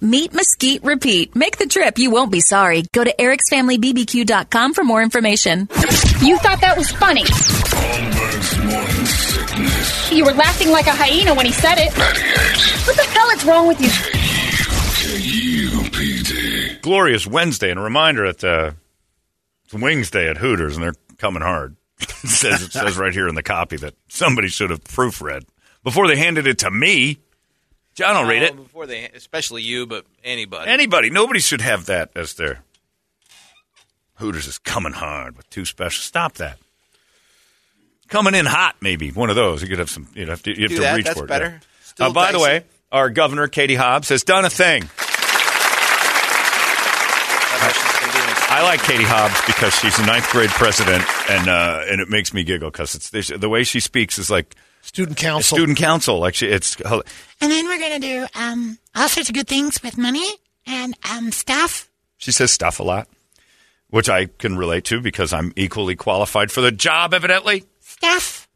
Meat, mesquite, repeat. Make the trip. You won't be sorry. Go to ericsfamilybbq.com for more information. You thought that was funny. Sickness. You were laughing like a hyena when he said it. What the hell is wrong with you? K-U-P-D. Glorious Wednesday, and a reminder that uh, it's Wings Day at Hooters, and they're coming hard. it says it says right here in the copy that somebody should have proofread before they handed it to me. John will read it. before they, especially you, but anybody. Anybody, nobody should have that as their Hooters is coming hard with two special. Stop that. Coming in hot, maybe one of those. You could have some. You'd have to, you'd have to that, reach that's for it. better. yeah. Uh, by the way, our governor Katie Hobbs has done a thing. I like Katie Hobbs because she's a ninth grade president, and uh, and it makes me giggle because it's the way she speaks is like Student a council. student council. Like she, it's And then we're going to do um, all sorts of good things with money and um, stuff. She says stuff a lot, which I can relate to because I'm equally qualified for the job, evidently. Stuff.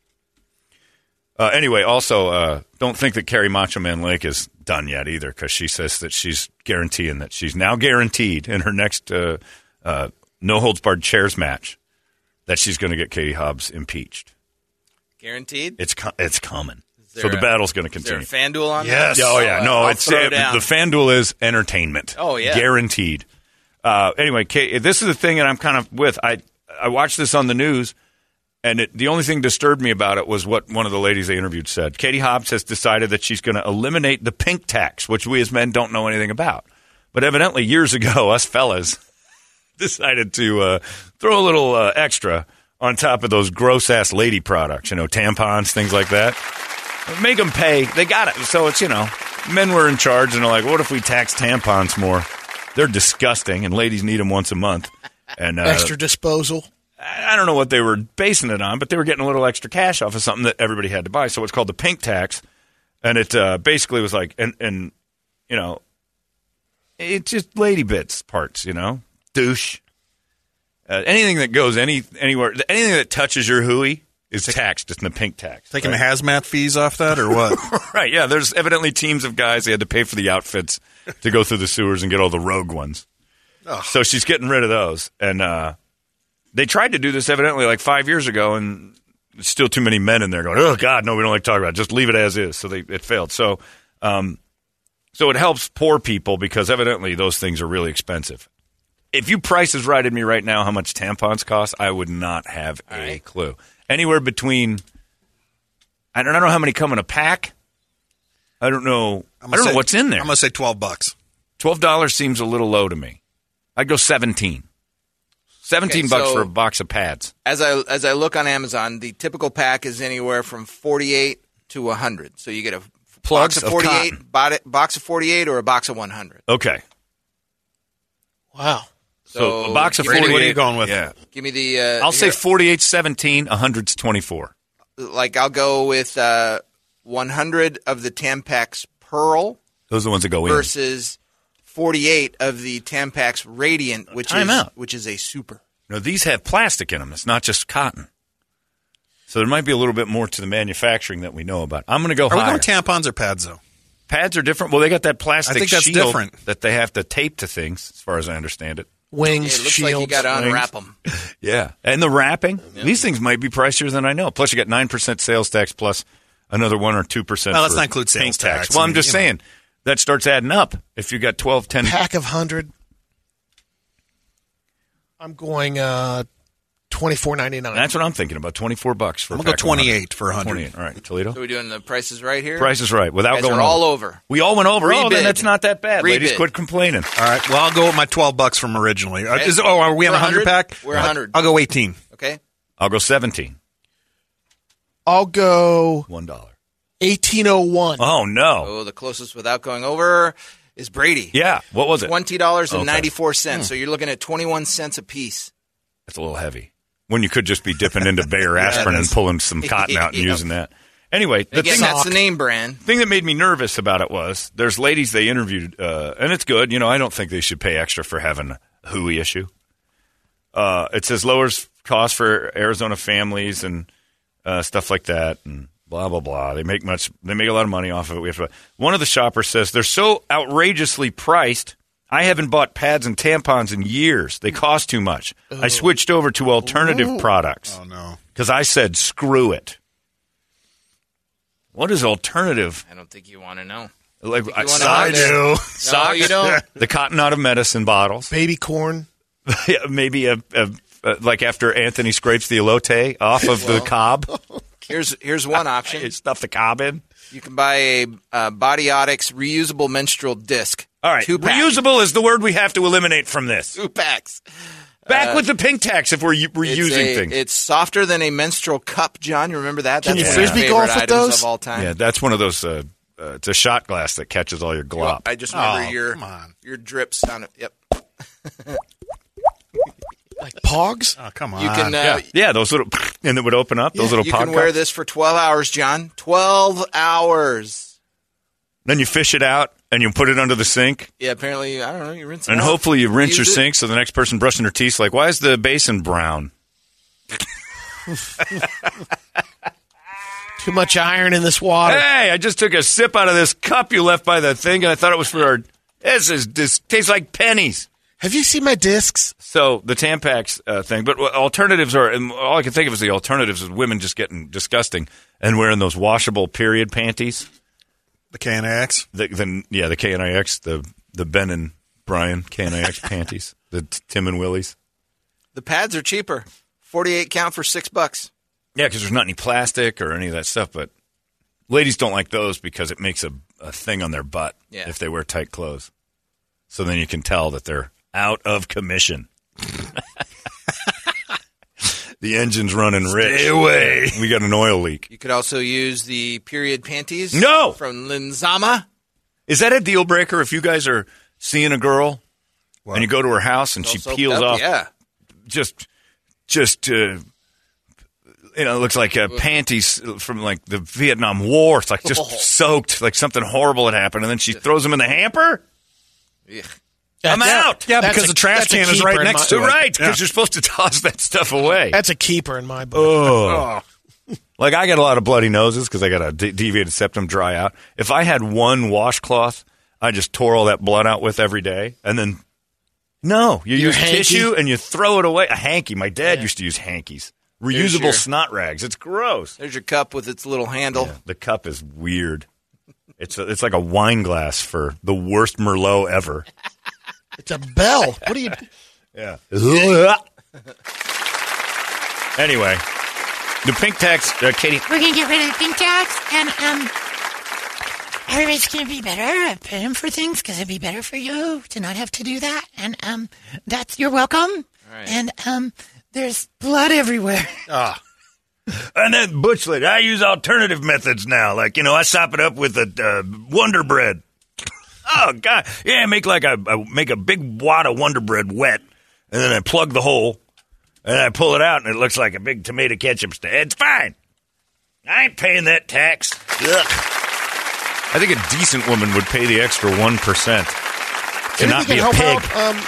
Uh, anyway, also, uh, don't think that Kari Macho Man Lake is done yet either because she says that she's guaranteeing that she's now guaranteed in her next uh, uh, no holds barred chairs match that she's going to get Katie Hobbs impeached. Guaranteed. It's co- it's coming. So the a- battle's going to Is there a continue. FanDuel on Yes. that? Oh yeah, no, I'll it's throw uh, down. the FanDuel is entertainment. Oh, yeah. guaranteed. Uh, anyway, Kate, this is the thing that I'm kind of with. I I watched this on the news, and it, the only thing disturbed me about it was what one of the ladies they interviewed said. Katie Hobbs has decided that she's going to eliminate the pink tax, which we as men don't know anything about. But evidently, years ago, us fellas decided to uh, throw a little uh, extra on top of those gross ass lady products, you know, tampons, things like that. Make them pay. They got it. So it's, you know, men were in charge and they're like, what if we tax tampons more? They're disgusting and ladies need them once a month. And uh, Extra disposal. I don't know what they were basing it on, but they were getting a little extra cash off of something that everybody had to buy. So it's called the pink tax. And it uh, basically was like, and, and, you know, it's just lady bits parts, you know, douche. Uh, anything that goes any anywhere, anything that touches your hooey is taxed. It's in the pink tax. Taking right? the hazmat fees off that or what? Right, yeah. There's evidently teams of guys. They had to pay for the outfits to go through the sewers and get all the rogue ones. So she's getting rid of those. And uh, they tried to do this evidently like five years ago, and still too many men in there going, "Oh God, no, we don't like to talk about it. Just leave it as is." So they it failed. So, um, so it helps poor people because evidently those things are really expensive. If you prices righted me right now, how much tampons cost, I would not have a clue. Anywhere between, I don't, I don't know how many come in a pack. I don't know. I I'm don't gonna know say- what's in there. I'm gonna say twelve bucks. Twelve dollars seems a little low to me. I'd go seventeen. Seventeen Okay, bucks so- for a box of pads. As I as I look on Amazon, the typical pack is anywhere from forty eight to hundred. So you get a Plugs box of of forty eight, box of forty eight, or a box of one hundred. Okay. Wow. So, a box of give me- 48. what are you going with? Yeah. Give me the. Uh, I'll say here. 48 17, 100's 24. like I'll go with uh, 100 of the Tampax Pearl Those are the ones that go in. versus 48 of the Tampax Radiant, which Time is out. which is a super. No, these have plastic in them. It's not just cotton. So there might be a little bit more to the manufacturing that we know about. I'm going to go Are we higher. going tampons or pads though? Pads are different. Well, they got that plastic I think that's shield different. that they have to tape to things, as far as I understand it. Wings, It looks shields. like you got to unwrap them. Yeah, and the wrapping. These things might be pricier than I know. Plus, you got nine percent sales tax plus another one or two percent. Well, let's not include sales tax. Well, I I'm mean, just you know. saying that starts adding up. If you got 12, 10, pack of hundred. I'm going uh, twenty four ninety nine. that's what I'm thinking about. Twenty four bucks for. I'm gonna go of 28 for 100. 28. All right, Toledo. So we're doing the prices right here. Price is right without You guys going are all over. over. We all went over. Oh, then that's not that bad. Ladies, quit complaining. All right. Well, I'll go with my 12 bucks from originally. Uh, Okay. Is, oh, are we on a 100 100? pack? We're 100. I'll go 18. Okay. I'll go seventeen. I'll go One dollar. eighteen oh one. Oh no. Oh, the closest without going over is Brady. Yeah. What was it? Twenty dollars and Okay. ninety four cents. So you're looking at twenty one cents a piece. That's a little heavy. When you could just be dipping into Bayer aspirin and pulling some cotton out and Yeah. using that. Anyway, the Again, thing that's the name brand. thing that made me nervous about it was there's ladies they interviewed, uh, and it's good. You know, I don't think they should pay extra for having a hooey issue. Uh, it says lowers cost for Arizona families and uh, stuff like that, and blah blah blah. They make much. They make a lot of money off of it. We have to. One of the shoppers says they're so outrageously priced. I haven't bought pads and tampons in years. They cost too much. I switched over to alternative products Oh, no. because I said screw it. What is alternative? I don't think you want to know. Like you I, wanna socks, socks, No, you don't. the cotton out of medicine bottles. Baby corn. Maybe a, a, a like after Anthony scrapes the elote off of the cob, Here's here's one option. you stuff the cob in. You can buy a uh, Bodyotics reusable menstrual disc. All right, two pack. reusable is the word we have to eliminate from this. two packs. Back with the pink tax if we're u- It's reusing a- things. It's softer than a menstrual cup, John. You remember that? Can you one of my frisbee favorite golf with those? of all time. yeah, that's one of those. Uh, uh, it's a shot glass that catches all your glop. I just remember Oh, your come on. your drips on it. Yep. Like Pogs? Oh, come on. You can uh, yeah, yeah, those little and it would open up. Those little you pod can wear cups. this for twelve hours, John. Twelve hours. Then you fish it out and you put it under the sink. Yeah, apparently I don't know. You rinse it And out. hopefully you rinse Use your it. sink so the next person brushing their teeth like, why is the basin brown? Too much iron in this water. Hey, I just took a sip out of this cup you left by the thing, and I thought it was for our. This is this tastes like pennies. Have you seen my discs? So the Tampax uh, thing, but alternatives are. And all I can think of is the alternatives is women just getting disgusting and wearing those washable period panties. The KNIX. The, the yeah, the KNIX, the the Ben and Brian KNIX panties, the t- Tim and Willie's. The pads are cheaper. Forty-eight count for six bucks. Yeah, because there's not any plastic or any of that stuff. But ladies don't like those because it makes a, a thing on their butt Yeah. if they wear tight clothes. So then you can tell that they're out of commission. the engine's running rich. Stay away. We got an oil leak. You could also use the period panties. No! from Linzama. Is that a deal breaker if you guys are seeing a girl and you go to her house and she peels up, off Yeah, just just uh, you know, it looks like uh, panties from like the Vietnam War. It's like just soaked, like something horrible had happened, and then she throws them in the hamper. Ugh. I'm That- out. Yeah, that's because a- the trash can is right next my- to it. right, because Yeah. you're supposed to toss that stuff away. That's a keeper in my book. Oh. Like I got a lot of bloody noses because I got a de- deviated septum dry out. If I had one washcloth, I just tore all that blood out with every day, and then no, you Your use hanky? tissue and you throw it away. A hanky. My dad used to use hankies, reusable your- snot rags. It's gross. There's your cup with its little handle. The cup is weird. It's a, it's like a wine glass for the worst Merlot ever. It's a bell. What do you? Yeah. anyway, the pink tax, uh, Katie. We're gonna get rid of the pink tax, and um, everybody's gonna be better at paying for things because it'd be better for you to not have to do that. And um, that's you're welcome. And um, there's blood everywhere. Ah. And then Butch lady, I use alternative methods now. Like, you know, I sop it up with a uh, Wonder Bread. Oh God, yeah, make like a, a make a big wad of Wonder Bread wet, and then I plug the hole, and I pull it out, and it looks like a big tomato ketchup stand. It's fine. I ain't paying that tax. Ugh. I think a decent woman would pay the extra one percent to Maybe not be a help pig. out, um,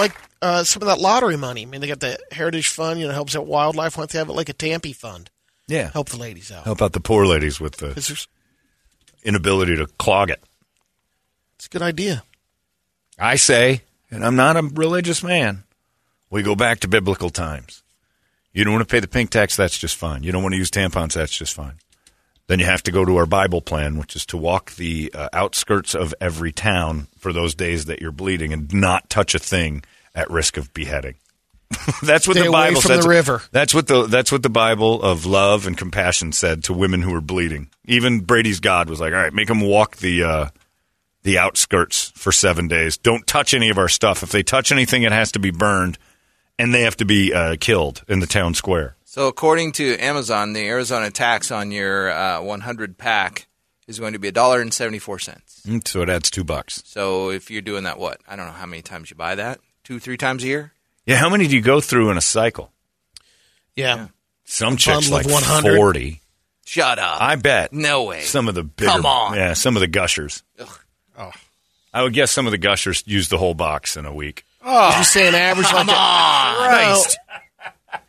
like uh, some of that lottery money. I mean, they got the Heritage Fund, you know, helps out wildlife. Why don't they have it like a Tampy Fund? Yeah, Help the ladies out. help out the poor ladies with the inability to clog it. It's a good idea. I say, and I'm not a religious man, we go back to biblical times. You don't want to pay the pink tax, that's just fine. You don't want to use tampons, that's just fine. Then you have to go to our Bible plan, which is to walk the uh, outskirts of every town for those days that you're bleeding and not touch a thing at risk of beheading. that's what Stay the Bible from says. the river. That's what the that's what the Bible of love and compassion said to women who were bleeding. Even Brady's God was like, "All right, make them walk the uh, the outskirts for seven days. Don't touch any of our stuff. If they touch anything, it has to be burned, and they have to be uh, killed in the town square." So, according to Amazon, the Arizona tax on your uh, 100 pack is going to be a dollar and 74 cents. Mm, So it adds two bucks. So, if you're doing that, what? I don't know how many times you buy that. Two, three times a year. Yeah, how many do you go through in a cycle? Yeah. Some chicks bundle of like 100. forty. Shut up. I bet. No way. Some of the bigger, Come on. yeah, some of the gushers. Oh. I would guess some of the gushers use the whole box in a week. Oh. You say an average like Come on. Christ.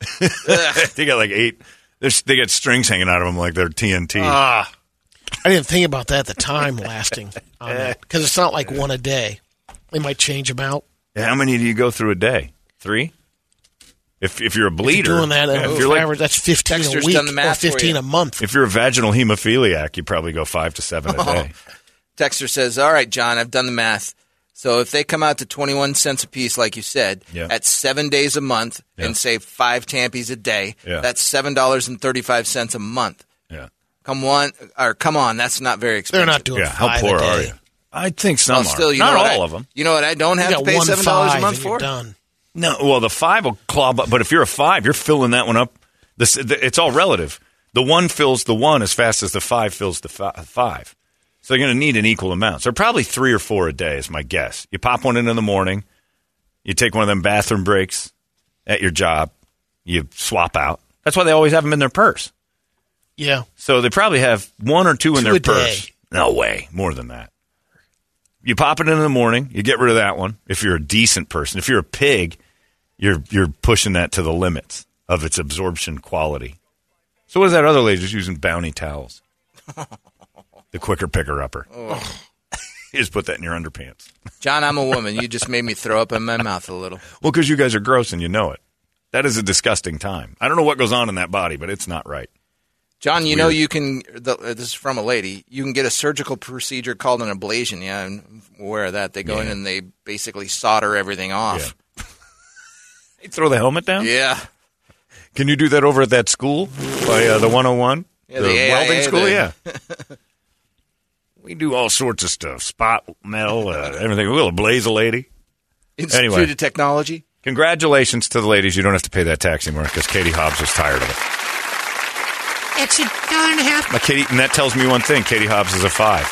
they got like eight. There's, they got strings hanging out of them like they're TNT. Ah. I didn't think about that, the time lasting on that. Because it's not like one a day. They might change them out. Yeah, How many do you go through a day? Three. If if you're a If bleeder, you're doing that, yeah, uh, if you're like average, that's 15 a week done the or math for 15 a month. if you're a vaginal hemophiliac, you probably go five to seven a day. Texter says, "All right, John, I've done the math. So if they come out to 21 cents a piece, like you said, Yeah. at seven days a month Yeah. and save five tampies a day, Yeah. that's seven dollars and 35 cents a month. Yeah, Come on, or come on, that's not very expensive. They're not doing yeah. How poor a are you? I think some Well, are. still, you Not know what all I- of them. You know what? I don't have to pay seven dollars a five month and you're for. done. No, well, the five will claw, but, but if you're a five, you're filling that one up. This, the, it's all relative. The one fills the one as fast as the five fills the fi- five. So you're going to need an equal amount. So probably three or four a day is my guess. You pop one in in the morning. You take one of them bathroom breaks at your job. You swap out. That's why they always have them in their purse. Yeah. So they probably have one or two in their a day. purse. No way, more than that. You pop it in in the morning. You get rid of that one. If you're a decent person, if you're a pig, you're you're pushing that to the limits of its absorption quality. So what is that other lady just using bounty towels? the quicker picker upper. you just put that in your underpants. John, I'm a woman. You just made me throw up in my mouth a little. Well, because you guys are gross and you know it. That is a disgusting time. I don't know what goes on in that body, but it's not right. John, you know you can. The, uh, this is from a lady. You can get a surgical procedure called an ablation. Yeah, I'm aware of that. They go in and they basically solder everything off. Hey, throw the helmet down. Yeah. Can you do that over at that school by uh, the 101? Yeah, the, the welding school? the- Yeah. We do all sorts of stuff. Spot metal, uh, everything. We'll blaze a lady. Institute Anyway. of Technology. Congratulations to the ladies. You don't have to pay that tax anymore because Katie Hobbs is tired of it. It's a dollar and a half. But Katie, and that tells me one thing. Katie Hobbs is a five.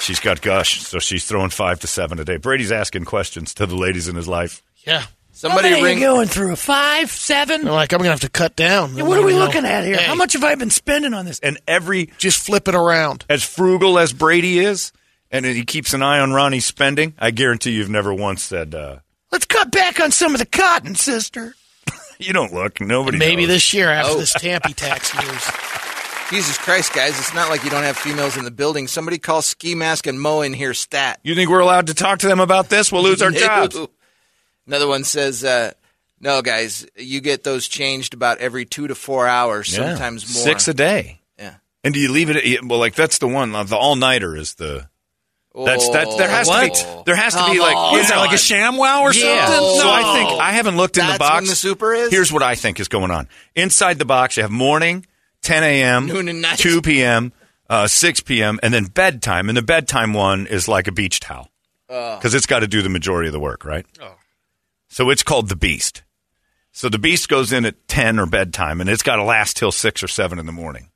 She's got gush, so she's throwing five to seven a day. Brady's asking questions to the ladies in his life. Yeah. Somebody How many ring. are you going through? A five, seven? They're like, I'm going to have to cut down. Yeah, what are we know, looking at here? hey, How much have I been spending on this? And every Just flip it around. as frugal as Brady is, and he keeps an eye on Ronnie's spending, I guarantee you've never once said, uh, Let's cut back on some of the cotton, sister. "You don't look." Nobody. Maybe knows. this year after Oh. this Tampy tax news. Jesus Christ, guys! It's not like you don't have females in the building. Somebody call Ski Mask and Mo in here stat. You think we're allowed to talk to them about this? We'll lose our jobs. Another one says, uh, "No, guys, you get those changed about every two to four hours, Yeah. sometimes more." Six a day. Yeah. And do you leave it? At, well, like that's the one. The all nighter is the. That's that. There has to be. There has to be Come like. on. you Is that like a ShamWow or yeah. something? So I think I haven't looked in the That's box. when the super is? Here's what I think is going on. Inside the box, you have morning, 10 a.m., Noon and night. 2 p.m., uh, 6 p.m., and then bedtime. And the bedtime one is like a beach towel because it's got to do the majority of the work, right? So it's called the Beast. So the Beast goes in at 10 or bedtime, and it's got to last till 6 or 7 in the morning.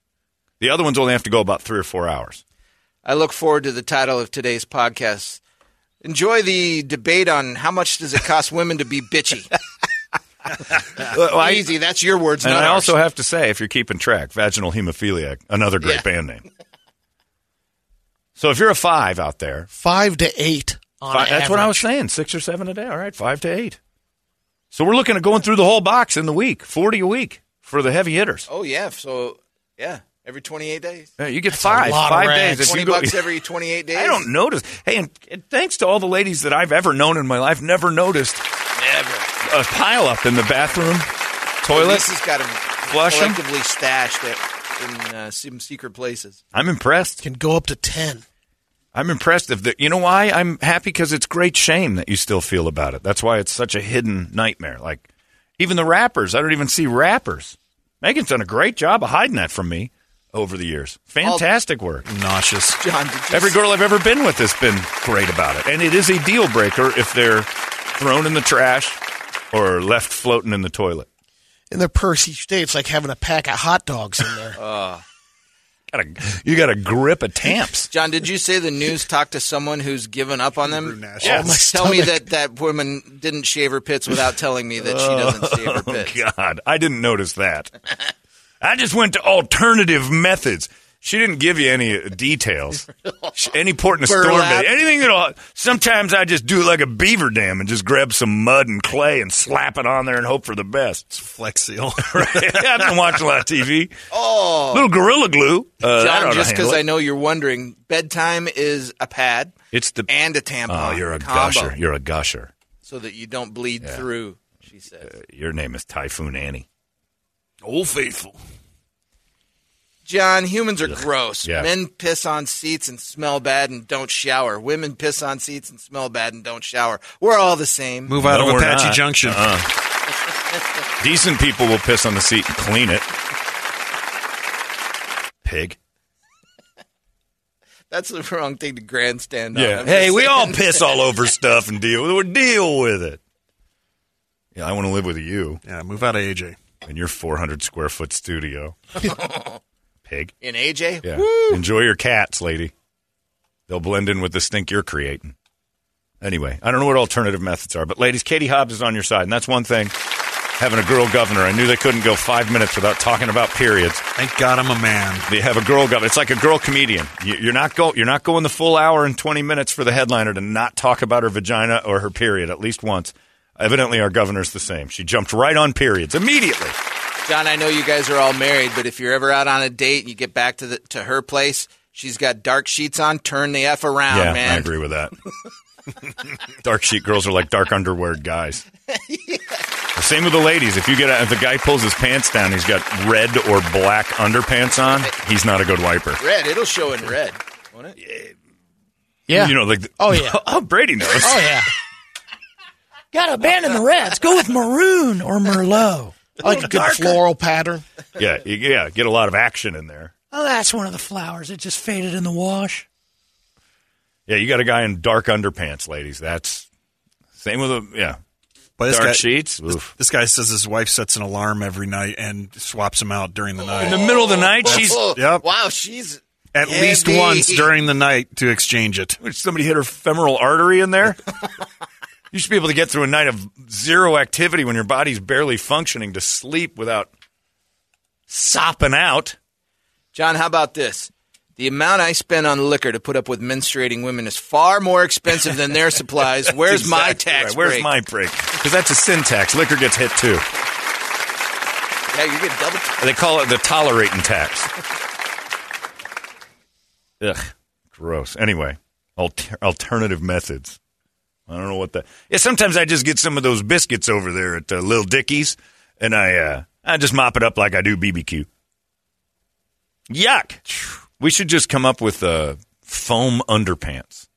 The other ones only have to go about three or four hours. I look forward to the title of today's podcast. Enjoy the debate on how much does it cost women to be bitchy. Well, I- Easy, that's your words, and not I ours. also have to say, if you're keeping track, vaginal hemophiliac, another great Yeah. band name. So if you're a five out there, Five to eight. On Fi- that's what I was saying. Six or seven a day. All right, five to eight. So we're looking at going through the whole box in the week, forty a week for the heavy hitters. Oh yeah, so yeah, every 28 days. Yeah, you get a five, lot five rags. days. If 20 you go, bucks every 28 days. I don't notice. Hey, and, and thanks to all the ladies that I've ever known in my life, never noticed Never. a pile up in the bathroom toilet. Lisa's got them Flush 'em? collectively stashed at, in uh, some secret places. I'm impressed. Can go up to ten. I'm impressed. If the, you know why I'm happy because it's great shame that you still feel about it. That's why it's such a hidden nightmare. Like even the rappers, I don't even see rappers. Megan's done a great job of hiding that from me over the years. Fantastic work. Nauseous. John, did you Every girl I've ever been with has been great about it, and it is a deal breaker if they're thrown in the trash or left floating in the toilet. In their purse each day, it's like having a pack of hot dogs in there. Gotta, you got a grip of tamps. John, did you say the news talked to someone who's given up on them? Nash. Oh, my Tell me that that woman didn't shave her pits without telling me that she oh, doesn't shave her Oh pits. God, I didn't notice that. I just went to alternative methods. She didn't give you any uh, details. Any port in a storm Burlap. day, anything at all. Sometimes I just do it like a beaver dam and just grab some mud and clay and slap it on there and hope for the best. Flex Seal. Right? I've been watching a lot of TV. Oh, Little gorilla glue. Uh, that ought John, to just because. I know you're wondering, bedtime is a pad it's the and a tampon. oh, you're a combo, gusher. You're a gusher. so that you don't bleed through. She says. Your name is Typhoon Annie. Old faithful. John, humans are gross. Yeah. Men piss on seats and smell bad and don't shower. Women piss on seats and smell bad and don't shower. We're all the same. Move out No, of Apache not. Junction. Uh-uh. Decent people will piss on the seat and clean it. Pig. That's the wrong thing to grandstand on. Yeah. I'm Hey, just we all piss all over stuff and deal with it. Deal with it. Yeah, I want to live with you Yeah, move out of AJ. in your 400 square foot studio. Pig. in AJ. Yeah. Woo! Enjoy your cats, lady. They'll blend in with the stink you're creating. Anyway, I don't know what alternative methods are, but ladies, Katie Hobbs is on your side, and that's one thing. Having a girl governor, I knew they couldn't go five minutes without talking about periods. Thank God I'm a man. They have a girl governor. It's like a girl comedian. You- You're not go. You're not going the full hour and 20 minutes for the headliner to not talk about her vagina or her period at least once. Evidently, our governor's the same. She jumped right on periods immediately. John, I know you guys are all married, but if you're ever out on a date and you get back to the to her place, she's got dark sheets on. Turn the f around, yeah, man. I agree with that. dark sheet girls are like dark underwear guys. The Same with the ladies. If you get a, if the guy pulls his pants down, he's got red or black underpants on. He's not a good wiper. Red, it'll show in red, won't it? Yeah. You know, like the- Oh, yeah. oh Brady knows. oh yeah. Got to abandon the reds. Go with maroon or merlot. I like a good floral pattern. Yeah, you- yeah. Get a lot of action in there. Oh, that's one of the flowers. It just faded in the wash. Yeah, you got a guy in dark underpants, ladies. That's same with a yeah. But this Dark guy, sheets. This, this guy says his wife sets an alarm every night and swaps him out during the night. In the middle of the night, she's Oh, Yep. Oh, wow, she's At heavy. least once during the night to exchange it. Which somebody hit her femoral artery in there. you should be able to get through a night of zero activity when your body's barely functioning to sleep without sopping out. John, how about this? The amount I spend on liquor to put up with menstruating women is far more expensive than their supplies. Where's my tax right. Where's break? my break? Because that's a sin tax. Liquor gets hit too. Yeah, you get double. They call it the tolerating tax. Ugh, gross. Anyway, alter- alternative methods. I don't know what that. Yeah, sometimes I just get some of those biscuits over there at uh, Lil Dickie's, and I uh, I just mop it up like I do BBQ. Yuck. We should just come up with uh, foam underpants.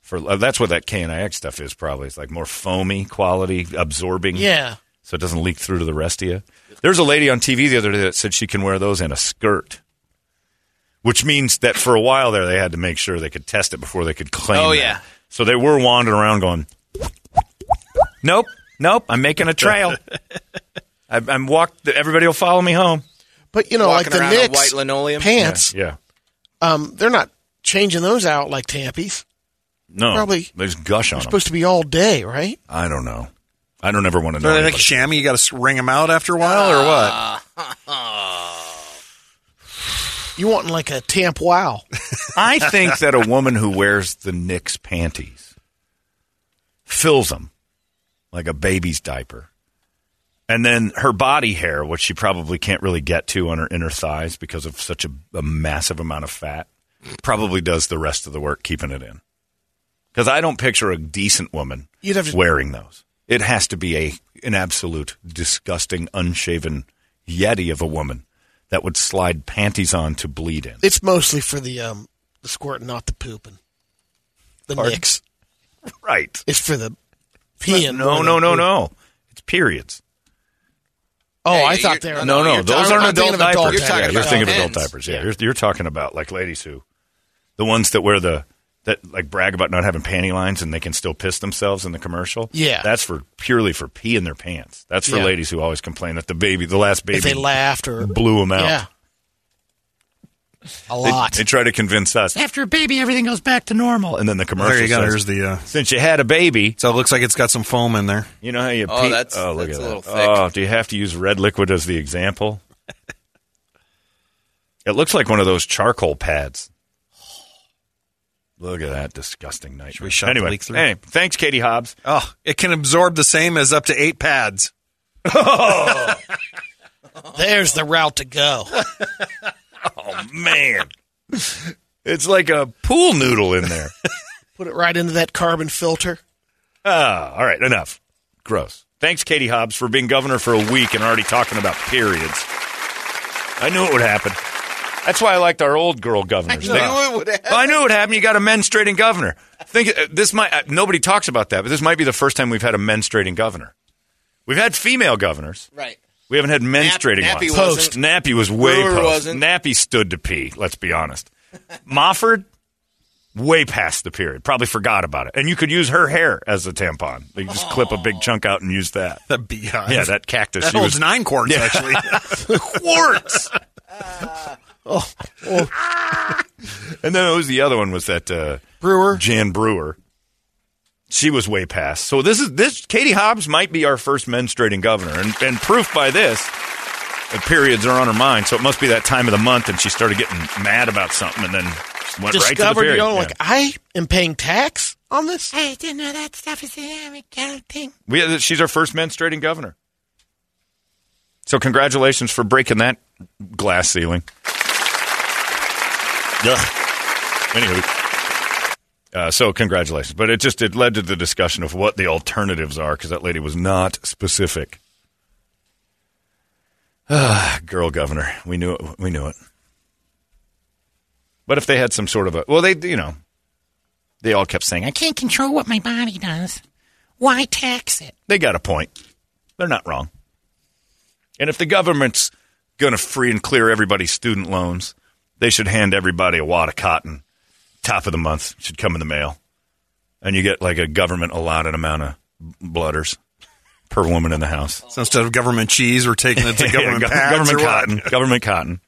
For uh, that's what that KNIX stuff is. Probably it's like more foamy quality, absorbing. Yeah. so it doesn't leak through to the rest of you. There's a lady on TV the other day that said she can wear those in a skirt, which means that for a while there they had to make sure they could test it before they could claim. Oh, yeah. So they were wandering around going, "Nope, nope, I'm making a trail. I, I'm walked. Everybody will follow me home." But you know, Walking like the around on Knix white linoleum? pants, Yeah, um, they're not changing those out like Tampies. no, Probably- they just gush on They're them. supposed to be all day, right? I don't know. I don't ever want to know. Are they like anybody. chamois? You got to wring them out after a while, or what? You want like a Tamp Wow? I think that a woman who wears the Knix panties fills them like a baby's diaper. And then her body hair, which she probably can't really get to on her inner thighs because of such a, a massive amount of fat, probably does the rest of the work keeping it in. Because I don't picture a decent woman You'd have to- wearing those. It has to be a an absolute disgusting, unshaven yeti of a woman that would slide panties on to bleed in. It's mostly for the um the squirting, not the pooping. The Pardon? Knix. Right. It's for the peeing. No, no, no, no. It's periods. Oh, Hey, I thought they were. No, no, you're those aren't adult adult diapers. You're talking yeah, you're about thinking of adult men's. diapers. Yeah, you're, you're talking about like ladies who, the ones that wear the that like brag about not having panty lines and they can still piss themselves in the commercial. Yeah. that's for purely for pee in their pants. That's for Yeah. ladies who always complain that the baby, the last baby, If they laughed or blew them out. yeah, a lot. they try to convince us, After a baby, everything goes back to normal. and then the commercial There you go. says, There's the. Uh, since you had a baby, so it looks like it's got some foam in there. you know how you Oh, pee. that's- oh, look that's at a that. little thick. Oh, do you have to use red liquid as the example? it looks like one of those charcoal pads. Look at that disgusting nightmare. we shut the anyway, leak through? anyway, thanks, Katie Hobbs. Oh, it can absorb the same as up to eight pads. There's the route to go. Oh man, it's like a pool noodle in there. Put it right into that carbon filter. Ah, all right, enough. Gross. Thanks, Katie Hobbs, for being governor for a week and already talking about periods. I knew it would happen. That's why I liked our old girl governors. I knew it would happen. I knew it would happen. You got a menstruating governor. Think uh, this might. Uh, nobody talks about that, but this might be the first time we've had a menstruating governor. We've had female governors. Right. We haven't had menstruating Nappy ones. wasn't. Nappy was way Brewer post. wasn't. Nappy stood to pee. Let's be honest. Mofford, way past the period. Probably forgot about it. And you could use her hair as a tampon. You just clip a big chunk out and use that. The beehive. Yeah, that cactus. That she holds was, nine quarts, Yeah. actually. quarts. Oh and then it was the other one was that uh, Brewer. Jan Brewer. She was way past. So this is this Katie Hobbs might be our first menstruating governor, and, and proof by this, the periods are on her mind. So it must be that time of the month, and she started getting mad about something, and then went right to the period. you know, Yeah. like I am paying tax on this. I didn't know that stuff is a kind of thing. We, she's our first menstruating governor. So congratulations for breaking that glass ceiling. Ugh. Anywho, uh, so congratulations. But it just it led to the discussion of what the alternatives are because that lady was not specific. Ah, girl governor, we knew it. We knew it. But if they had some sort of a well, they you know, they all kept saying, "I can't control what my body does. Why tax it? They got a point. They're not wrong. And if the government's going to free and clear everybody's student loans, they should hand everybody a wad of cotton. Top of the month should come in the mail. And you get like a government allotted amount of blooders per woman in the house. So instead of government cheese, we're taking it to government Yeah, pads government cotton. Government cotton.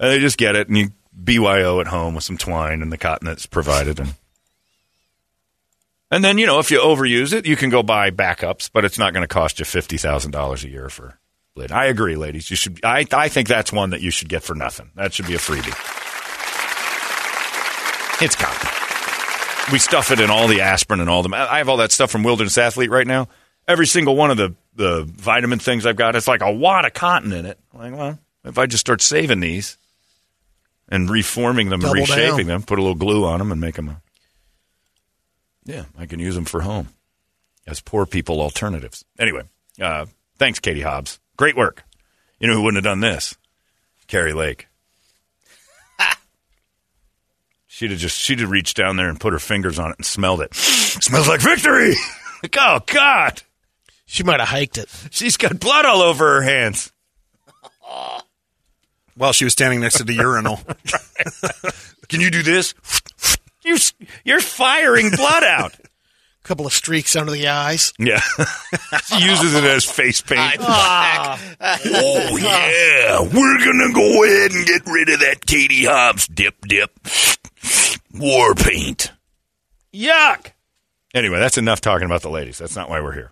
And they just get it and you BYO at home with some twine and the cotton that's provided and and then, you know, if you overuse it, you can go buy backups, but it's not going to cost you $50,000 a year for lid. I agree, ladies. You should I I think that's one that you should get for nothing. That should be a freebie. It's cotton. We stuff it in all the aspirin and all the I have all that stuff from Wilderness Athlete right now. Every single one of the the vitamin things I've got, it's like a wad of cotton in it. I'm like, well, if I just start saving these and reforming them Double and reshaping down. them, put a little glue on them and make them a yeah, I can use them for home as poor people alternatives. Anyway, uh, thanks, Katie Hobbs. Great work. You know who wouldn't have done this? Kari Lake. She'd have just she'd have reached down there and put her fingers on it and smelled it. Smells like victory. like, oh God, She might have hiked it. she's got blood all over her hands. While she was standing next to the urinal. Can you do this? You you're firing blood out. Couple of streaks under the eyes. Yeah, she uses it as face paint. Ah. oh yeah, we're gonna go ahead and get rid of that Katie Hobbs dip dip war paint. Yuck. Anyway, that's enough talking about the ladies. That's not why we're here.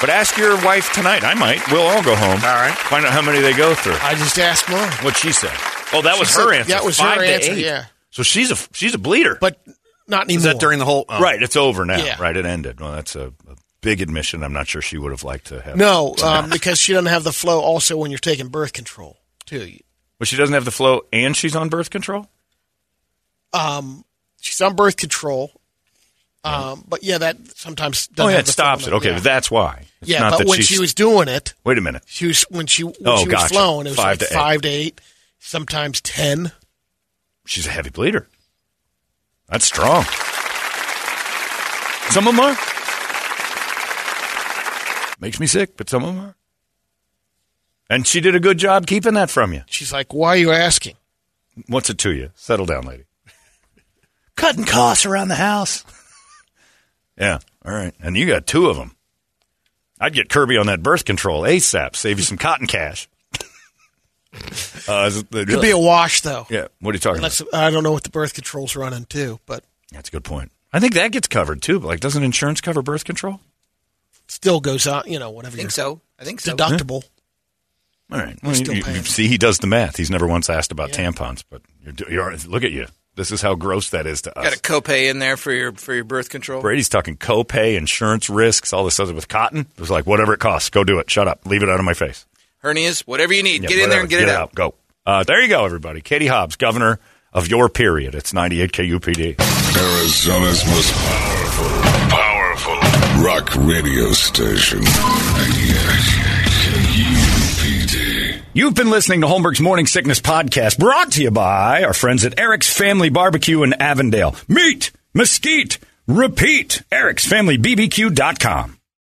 But ask your wife tonight. I might. We'll all go home. All right. Find out how many they go through. I just asked mine. What she said. Oh, that was She her said- answer. that was Five her answer, eight. yeah. So she's a she's a bleeder. But not anymore. Is that during the whole? oh. right, it's over now. Yeah. Right, it ended. Well, that's a, a big admission. I'm not sure she would have liked to have. No, um, because she doesn't have the flow also when you're taking birth control, too. But she doesn't have the flow, and she's on birth control. Um, she's on birth control. Um, but yeah, that sometimes doesn't oh yeah, have it the stops it. Okay, yeah. that's why. It's yeah, not but that when she was doing it, Wait a minute. she was when she when Oh, she was gotcha. flowing, it was Five like to eight. five to eight, sometimes ten. She's a heavy bleeder. That's strong. Some of them are. Makes me sick, but some of them are. And she did a good job keeping that from you. She's like, "Why are you asking?" What's it to you? Settle down, lady. Cutting costs around the house. yeah, all right. And you got two of them. I'd get Kirby on that birth control ASAP. Save you some cotton cash. Uh, is it- Could be a wash though. yeah. What are you talking Unless, about? I don't know what the birth control's running too, but That's a good point. I think that gets covered too. But like, doesn't insurance cover birth control? still goes on. You know, whatever. I think so. I think so. Deductible. All right. Well, still you, you see, he does the math. He's never once asked about Yeah. tampons, but you're, you're look at you. This is how gross that is to us. Got a copay in there for your for your birth control. Brady's talking copay, insurance risks, all this other stuff with cotton. It was like whatever it costs, go do it. Shut up, leave it out of my face. Hernias, whatever you need, Yeah, get in there and whatever. get, it out. Go. Uh, there you go, everybody. Katie Hobbs, governor of your period. It's 98 KUPD. Arizona's most powerful, powerful rock radio station. 98 KUPD. You've been listening to Holmberg's Morning Sickness Podcast, brought to you by our friends at Eric's Family Barbecue in Avondale. Meat, mesquite, repeat. Eric'sFamilyBBQ.com.